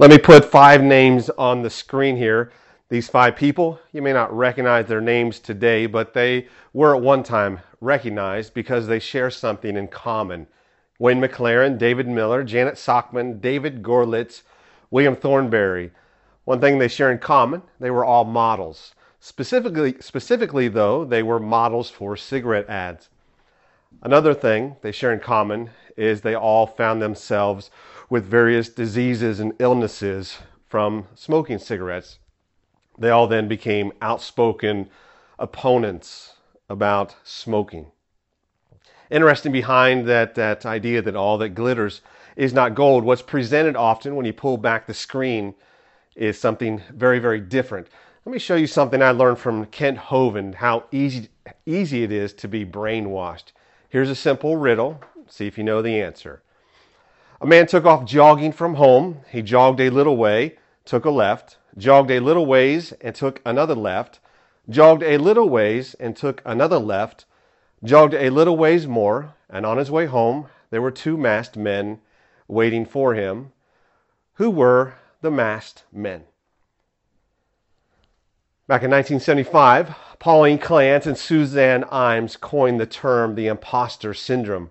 Let me put five names on the screen here. These five people, you may not recognize their names today, but they were at one time recognized because they share something in common. Wayne McLaren, David Miller, Janet Sackman, David Goerlitz, William Thornberry. One thing they share in common, they were all models. Specifically, specifically though, they were models for cigarette ads. Another thing they share in common is they all found themselves with various diseases and illnesses from smoking cigarettes. They all then became outspoken opponents about smoking. Interesting behind that, that idea that all that glitters is not gold, what's presented often when you pull back the screen is something very, very different. Let me show you something I learned from Kent Hovind, how easy, easy it is to be brainwashed. Here's a simple riddle. See if you know the answer. A man took off jogging from home. He jogged a little way, took a left, jogged a little ways and took another left, jogged a little ways and took another left, jogged a little ways more, and on his way home there were two masked men waiting for him. Who were the masked men? Back in 1975, Pauline Clance and Suzanne Imes coined the term the imposter syndrome.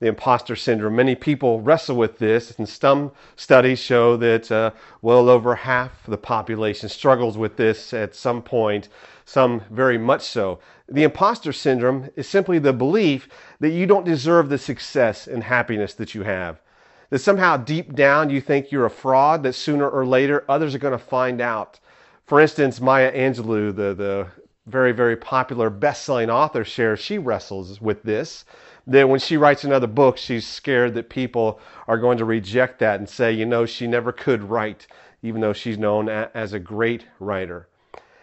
The imposter syndrome. Many people wrestle with this, and some studies show that uh, well over half the population struggles with this at some point, some very much so. The imposter syndrome is simply the belief that you don't deserve the success and happiness that you have. That somehow deep down you think you're a fraud, that sooner or later others are going to find out for instance, Maya Angelou, the, the very, very popular best-selling author, shares she wrestles with this. That when she writes another book, she's scared that people are going to reject that and say, you know, she never could write, even though she's known as a great writer.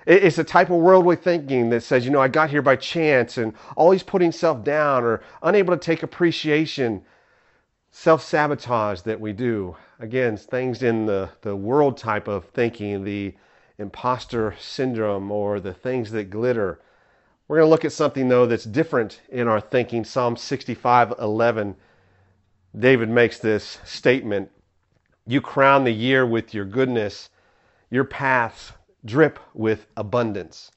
It's a type of worldly thinking that says, you know, I got here by chance and always putting self down or unable to take appreciation, self sabotage that we do. Again, things in the, the world type of thinking, the imposter syndrome or the things that glitter. We're going to look at something though that's different in our thinking. Psalm 65:11 David makes this statement, "You crown the year with your goodness, your paths drip with abundance."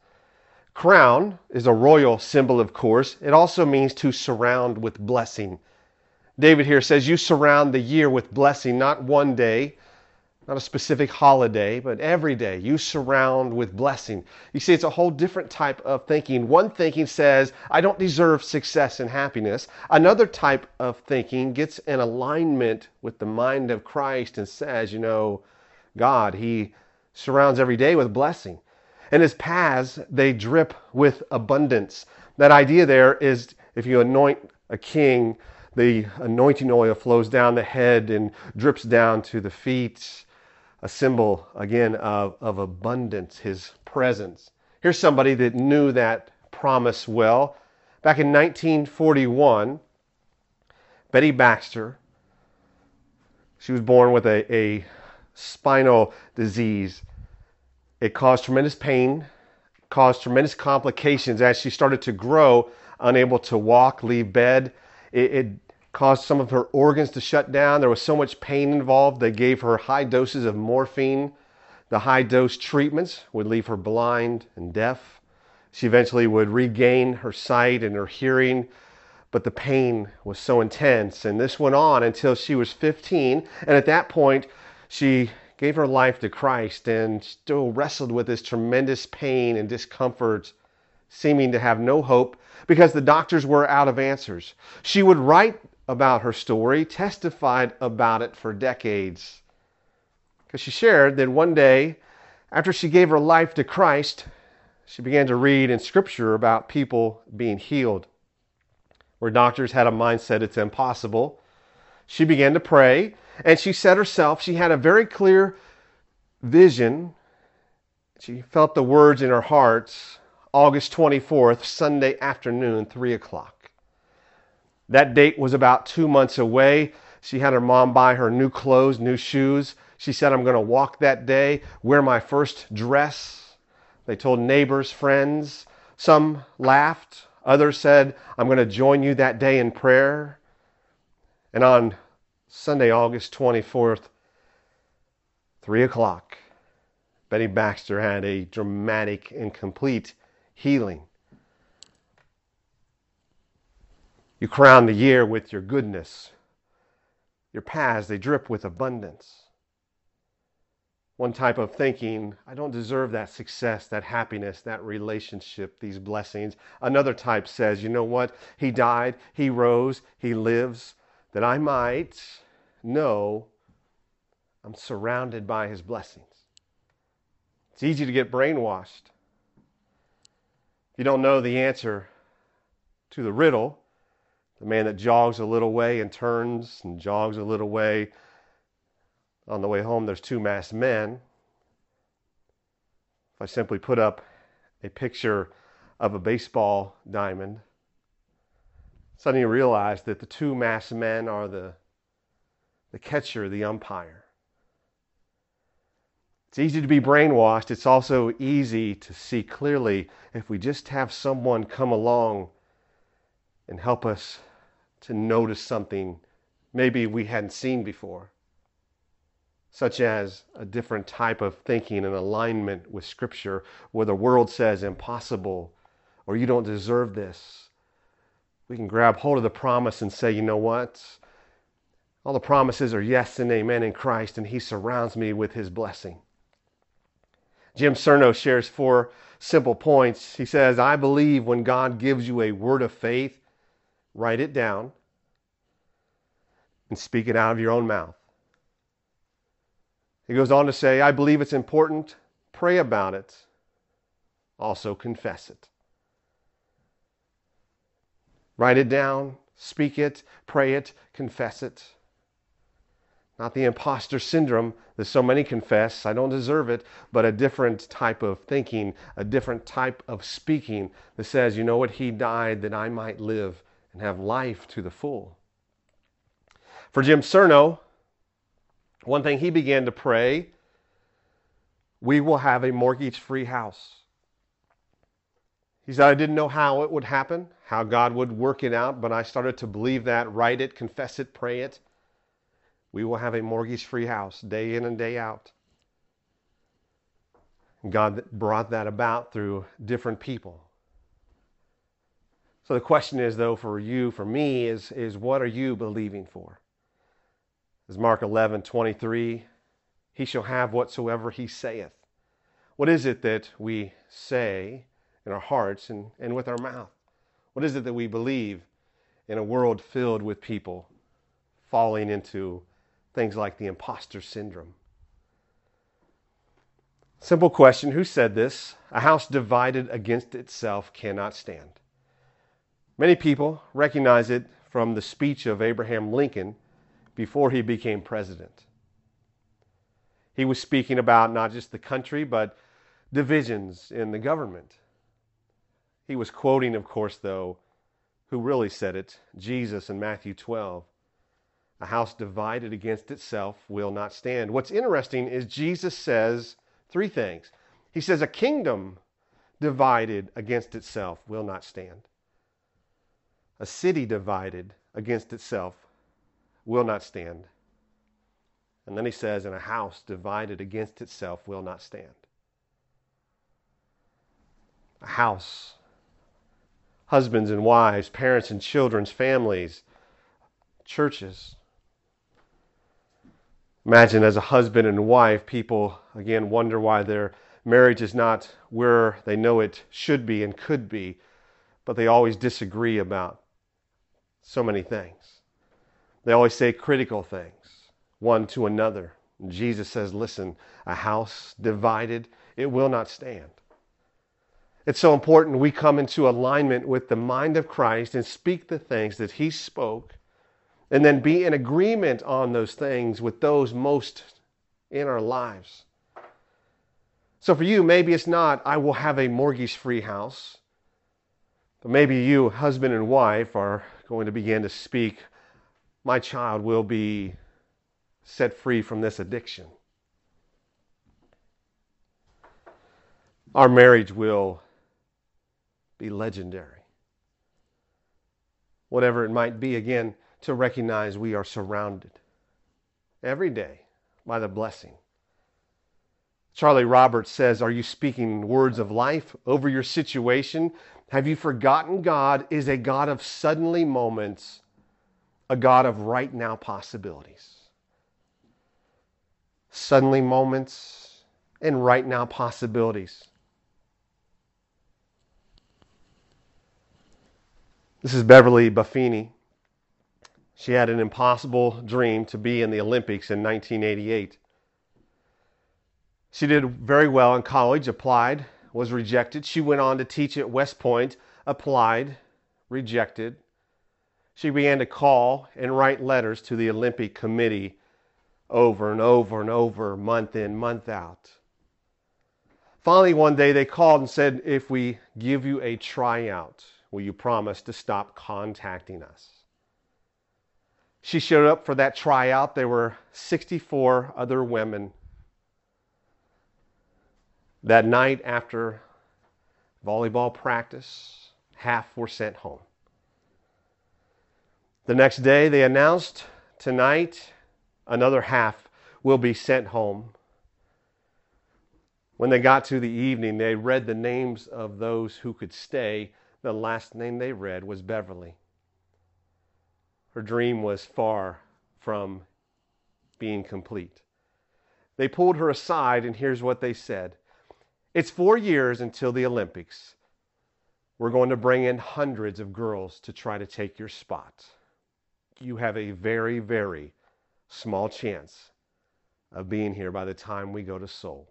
Crown is a royal symbol, of course. It also means to surround with blessing. David here says, You surround the year with blessing, not one day, not a specific holiday, but every day you surround with blessing. You see, it's a whole different type of thinking. One thinking says, I don't deserve success and happiness. Another type of thinking gets in alignment with the mind of Christ and says, you know, God, He surrounds every day with blessing. And His paths, they drip with abundance. That idea there is if you anoint a king, the anointing oil flows down the head and drips down to the feet a symbol again of, of abundance, his presence. Here's somebody that knew that promise well. Back in 1941, Betty Baxter, she was born with a, a spinal disease. It caused tremendous pain, caused tremendous complications as she started to grow, unable to walk, leave bed. It, it caused some of her organs to shut down. There was so much pain involved, they gave her high doses of morphine. The high dose treatments would leave her blind and deaf. She eventually would regain her sight and her hearing, but the pain was so intense. And this went on until she was 15. And at that point, she gave her life to Christ and still wrestled with this tremendous pain and discomfort, seeming to have no hope because the doctors were out of answers. She would write about her story, testified about it for decades. Because she shared that one day, after she gave her life to Christ, she began to read in Scripture about people being healed. Where doctors had a mindset it's impossible, she began to pray, and she said herself she had a very clear vision. She felt the words in her heart August 24th, Sunday afternoon, 3 o'clock. That date was about two months away. She had her mom buy her new clothes, new shoes. She said, I'm going to walk that day, wear my first dress. They told neighbors, friends. Some laughed. Others said, I'm going to join you that day in prayer. And on Sunday, August 24th, Three o'clock. Betty Baxter had a dramatic and complete healing. You crown the year with your goodness. Your paths, they drip with abundance. One type of thinking, I don't deserve that success, that happiness, that relationship, these blessings. Another type says, you know what? He died, he rose, he lives, that I might know I'm surrounded by his blessings. It's easy to get brainwashed. If you don't know the answer to the riddle, the man that jogs a little way and turns and jogs a little way. On the way home, there's two masked men. If I simply put up a picture of a baseball diamond, suddenly you realize that the two masked men are the, the catcher, the umpire. It's easy to be brainwashed. It's also easy to see clearly if we just have someone come along and help us to notice something maybe we hadn't seen before, such as a different type of thinking in alignment with Scripture, where the world says impossible or you don't deserve this. We can grab hold of the promise and say, you know what? All the promises are yes and amen in Christ, and He surrounds me with His blessing. Jim Cerno shares four simple points. He says, I believe when God gives you a word of faith, write it down, and speak it out of your own mouth. He goes on to say, I believe it's important. Pray about it. Also confess it. Write it down, speak it, pray it, confess it. Not the imposter syndrome that so many confess, I don't deserve it, but a different type of thinking, a different type of speaking that says, you know what, he died that I might live and have life to the full. For Jim Cerno, one thing he began to pray we will have a mortgage free house. He said, I didn't know how it would happen, how God would work it out, but I started to believe that, write it, confess it, pray it. We will have a mortgage free house day in and day out. God brought that about through different people. So the question is, though, for you, for me, is, is what are you believing for? As Mark 11, 23, he shall have whatsoever he saith. What is it that we say in our hearts and, and with our mouth? What is it that we believe in a world filled with people falling into things like the imposter syndrome? Simple question Who said this? A house divided against itself cannot stand. Many people recognize it from the speech of Abraham Lincoln before he became president. He was speaking about not just the country, but divisions in the government. He was quoting, of course, though, who really said it Jesus in Matthew 12. A house divided against itself will not stand. What's interesting is Jesus says three things. He says, A kingdom divided against itself will not stand. A city divided against itself will not stand. And then he says, and a house divided against itself will not stand. A house, husbands and wives, parents and children's families, churches. Imagine as a husband and wife, people again wonder why their marriage is not where they know it should be and could be, but they always disagree about so many things. They always say critical things, one to another. And Jesus says, listen, a house divided, it will not stand. It's so important we come into alignment with the mind of Christ and speak the things that He spoke, and then be in agreement on those things with those most in our lives. So for you, maybe it's not, I will have a mortgage free house. But maybe you, husband and wife, are going to begin to speak, my child will be set free from this addiction. Our marriage will be legendary. Whatever it might be, again, to recognize we are surrounded every day by the blessing Charlie Roberts says, Are you speaking words of life over your situation? Have you forgotten God is a God of suddenly moments, a God of right now possibilities? Suddenly moments and right now possibilities. This is Beverly Buffini. She had an impossible dream to be in the Olympics in 1988. She did very well in college, applied, was rejected. She went on to teach at West Point, applied, rejected. She began to call and write letters to the Olympic Committee over and over and over, month in, month out. Finally, one day they called and said, If we give you a tryout, will you promise to stop contacting us? She showed up for that tryout. There were 64 other women that night after volleyball practice, half were sent home. The next day, they announced tonight another half will be sent home. When they got to the evening, they read the names of those who could stay. The last name they read was Beverly. Her dream was far from being complete. They pulled her aside, and here's what they said it's four years until the Olympics. We're going to bring in hundreds of girls to try to take your spot. You have a very, very small chance of being here by the time we go to Seoul.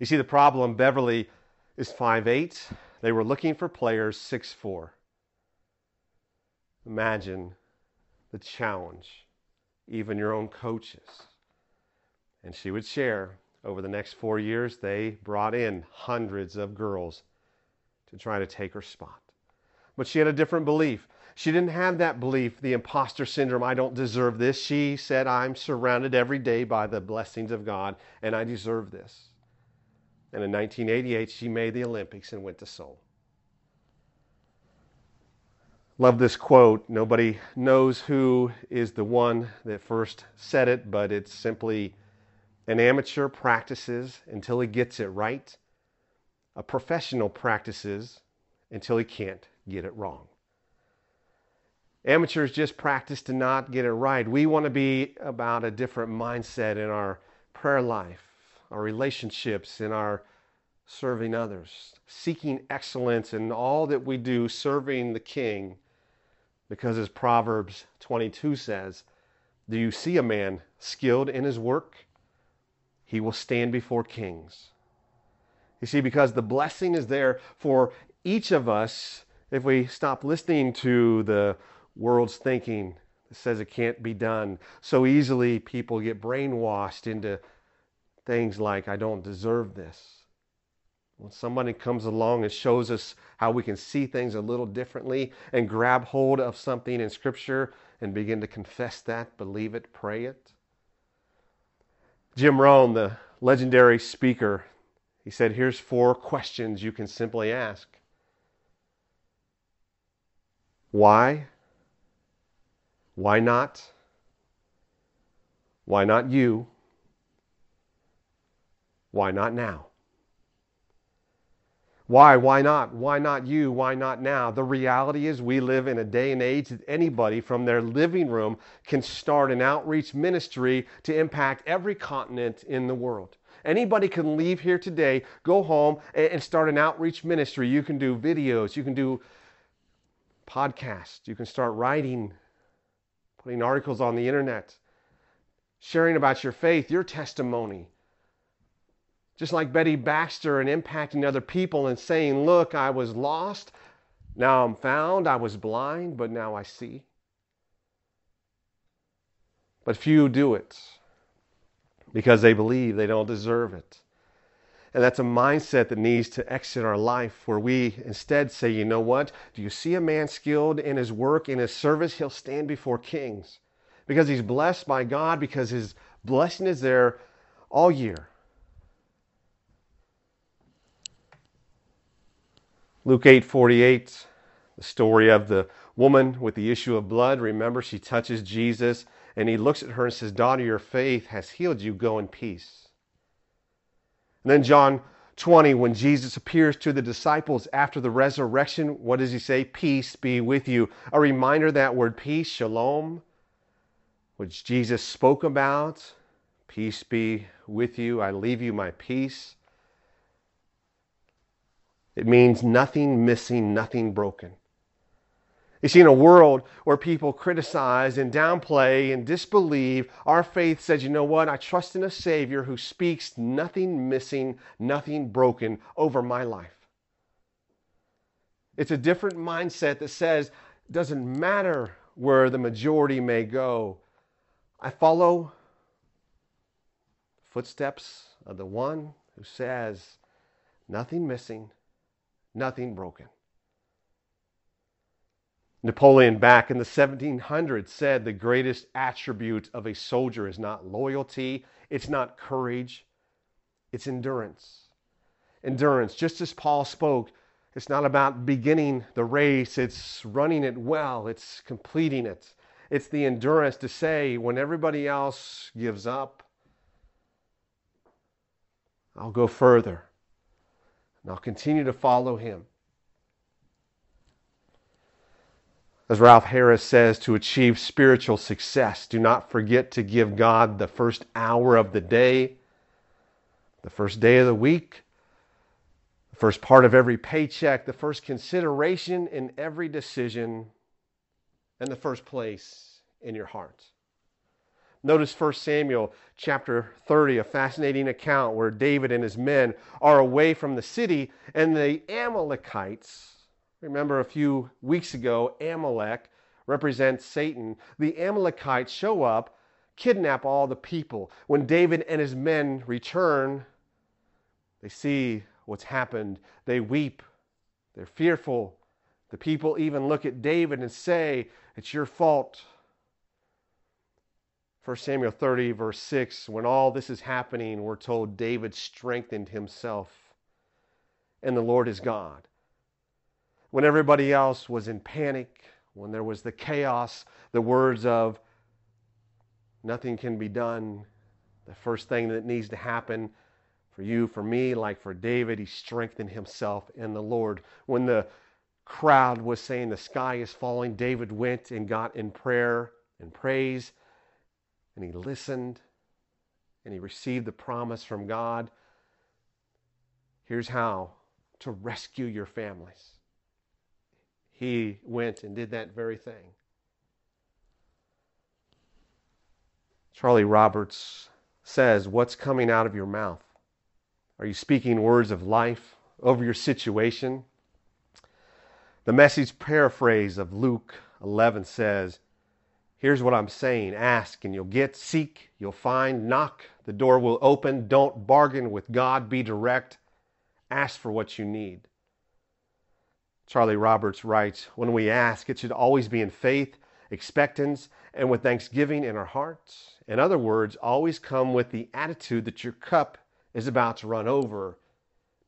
You see, the problem Beverly is 5'8. They were looking for players 6'4. Imagine the challenge, even your own coaches. And she would share over the next four years, they brought in hundreds of girls to try to take her spot. But she had a different belief. She didn't have that belief, the imposter syndrome, I don't deserve this. She said, I'm surrounded every day by the blessings of God, and I deserve this. And in 1988, she made the Olympics and went to Seoul. Love this quote. Nobody knows who is the one that first said it, but it's simply an amateur practices until he gets it right. A professional practices until he can't get it wrong. Amateurs just practice to not get it right. We want to be about a different mindset in our prayer life, our relationships, in our serving others, seeking excellence in all that we do, serving the King. Because as Proverbs 22 says, Do you see a man skilled in his work? He will stand before kings. You see, because the blessing is there for each of us if we stop listening to the world's thinking that says it can't be done. So easily people get brainwashed into things like, I don't deserve this. When somebody comes along and shows us how we can see things a little differently and grab hold of something in Scripture and begin to confess that, believe it, pray it, Jim Rohn, the legendary speaker, he said, Here's four questions you can simply ask Why? Why not? Why not you? Why not now? Why? Why not? Why not you? Why not now? The reality is, we live in a day and age that anybody from their living room can start an outreach ministry to impact every continent in the world. Anybody can leave here today, go home, and start an outreach ministry. You can do videos, you can do podcasts, you can start writing, putting articles on the internet, sharing about your faith, your testimony just like Betty Baxter and impacting other people and saying, Look, I was lost, now I'm found. I was blind, but now I see. But few do it because they believe they don't deserve it. And that's a mindset that needs to exit our life where we instead say, you know what? Do you see a man skilled in his work, in his service? He'll stand before kings because he's blessed by God, because his blessing is there all year. Luke 8 48, the story of the woman with the issue of blood. Remember, she touches Jesus and he looks at her and says, Daughter, your faith has healed you. Go in peace. And then John 20, when Jesus appears to the disciples after the resurrection, what does he say? Peace be with you. A reminder that word peace, shalom, which Jesus spoke about. Peace be with you. I leave you my peace. It means nothing missing, nothing broken. You see, in a world where people criticize and downplay and disbelieve, our faith says, you know what? I trust in a Savior who speaks nothing missing, nothing broken over my life. It's a different mindset that says, doesn't matter where the majority may go. I follow the footsteps of the one who says, nothing missing, nothing broken. Napoleon, back in the 1700s, said the greatest attribute of a soldier is not loyalty, it's not courage, it's endurance. Endurance, just as Paul spoke, it's not about beginning the race, it's running it well, it's completing it. It's the endurance to say, when everybody else gives up, I'll go further and I'll continue to follow him. As Ralph Harris says, to achieve spiritual success, do not forget to give God the first hour of the day, the first day of the week, the first part of every paycheck, the first consideration in every decision, and the first place in your heart. Notice 1 Samuel chapter 30, a fascinating account where David and his men are away from the city, and the Amalekites Remember a few weeks ago, Amalek represents Satan. The Amalekites show up, kidnap all the people. When David and his men return, they see what's happened. They weep. They're fearful. The people even look at David and say, It's your fault. 1 Samuel 30, verse 6, when all this is happening, we're told David strengthened himself, and the Lord is God when everybody else was in panic, when there was the chaos, the words of nothing can be done, the first thing that needs to happen for you, for me, like for David, he strengthened himself in the Lord. When the crowd was saying the sky is falling, David went and got in prayer and praise, and he listened and he received the promise from God. Here's how to rescue your families he went and did that very thing. Charlie Roberts says, What's coming out of your mouth? Are you speaking words of life over your situation? The message paraphrase of Luke 11 says, Here's what I'm saying ask and you'll get, seek, you'll find, knock, the door will open. Don't bargain with God, be direct, ask for what you need. Charlie Roberts writes When we ask, it should always be in faith, expectance, and with thanksgiving in our hearts. In other words, always come with the attitude that your cup is about to run over,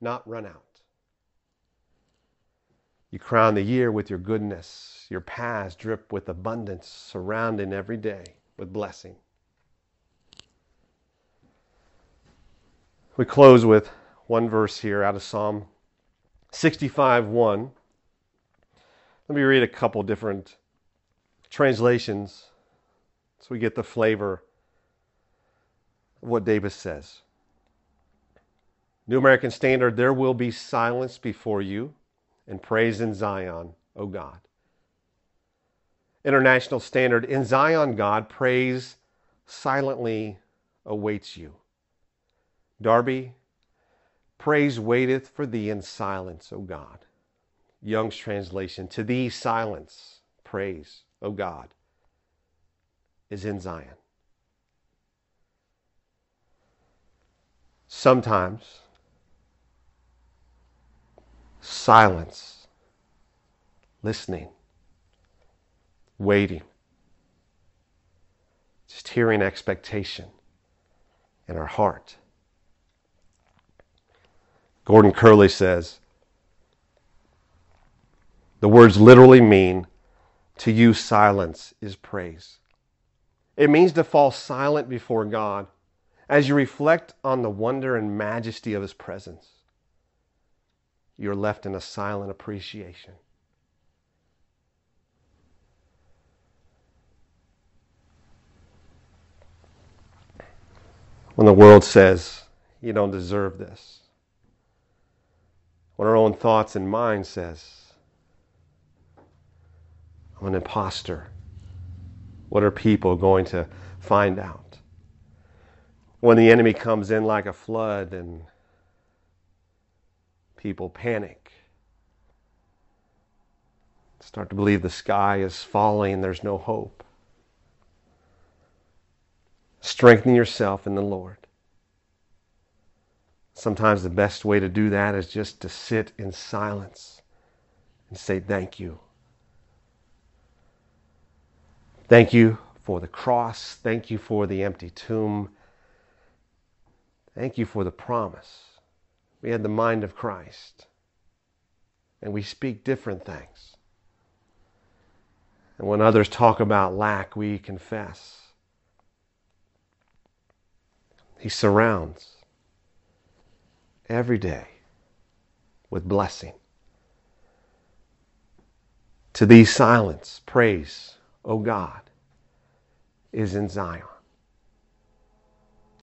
not run out. You crown the year with your goodness. Your paths drip with abundance, surrounding every day with blessing. We close with one verse here out of Psalm 65 1. Let me read a couple different translations so we get the flavor of what Davis says. New American Standard, there will be silence before you and praise in Zion, O God. International Standard, in Zion, God, praise silently awaits you. Darby, praise waiteth for thee in silence, O God. Young's translation, to thee silence, praise, O God, is in Zion. Sometimes silence, listening, waiting, just hearing expectation in our heart. Gordon Curley says, the words literally mean to use silence is praise. It means to fall silent before God as you reflect on the wonder and majesty of His presence, you're left in a silent appreciation. When the world says, you don't deserve this. When our own thoughts and mind says, I'm an impostor. What are people going to find out? When the enemy comes in like a flood and people panic, start to believe the sky is falling there's no hope. Strengthen yourself in the Lord. Sometimes the best way to do that is just to sit in silence and say, Thank you. Thank you for the cross. Thank you for the empty tomb. Thank you for the promise. We had the mind of Christ. And we speak different things. And when others talk about lack, we confess. He surrounds every day with blessing. To thee silence, praise, O God, is in Zion.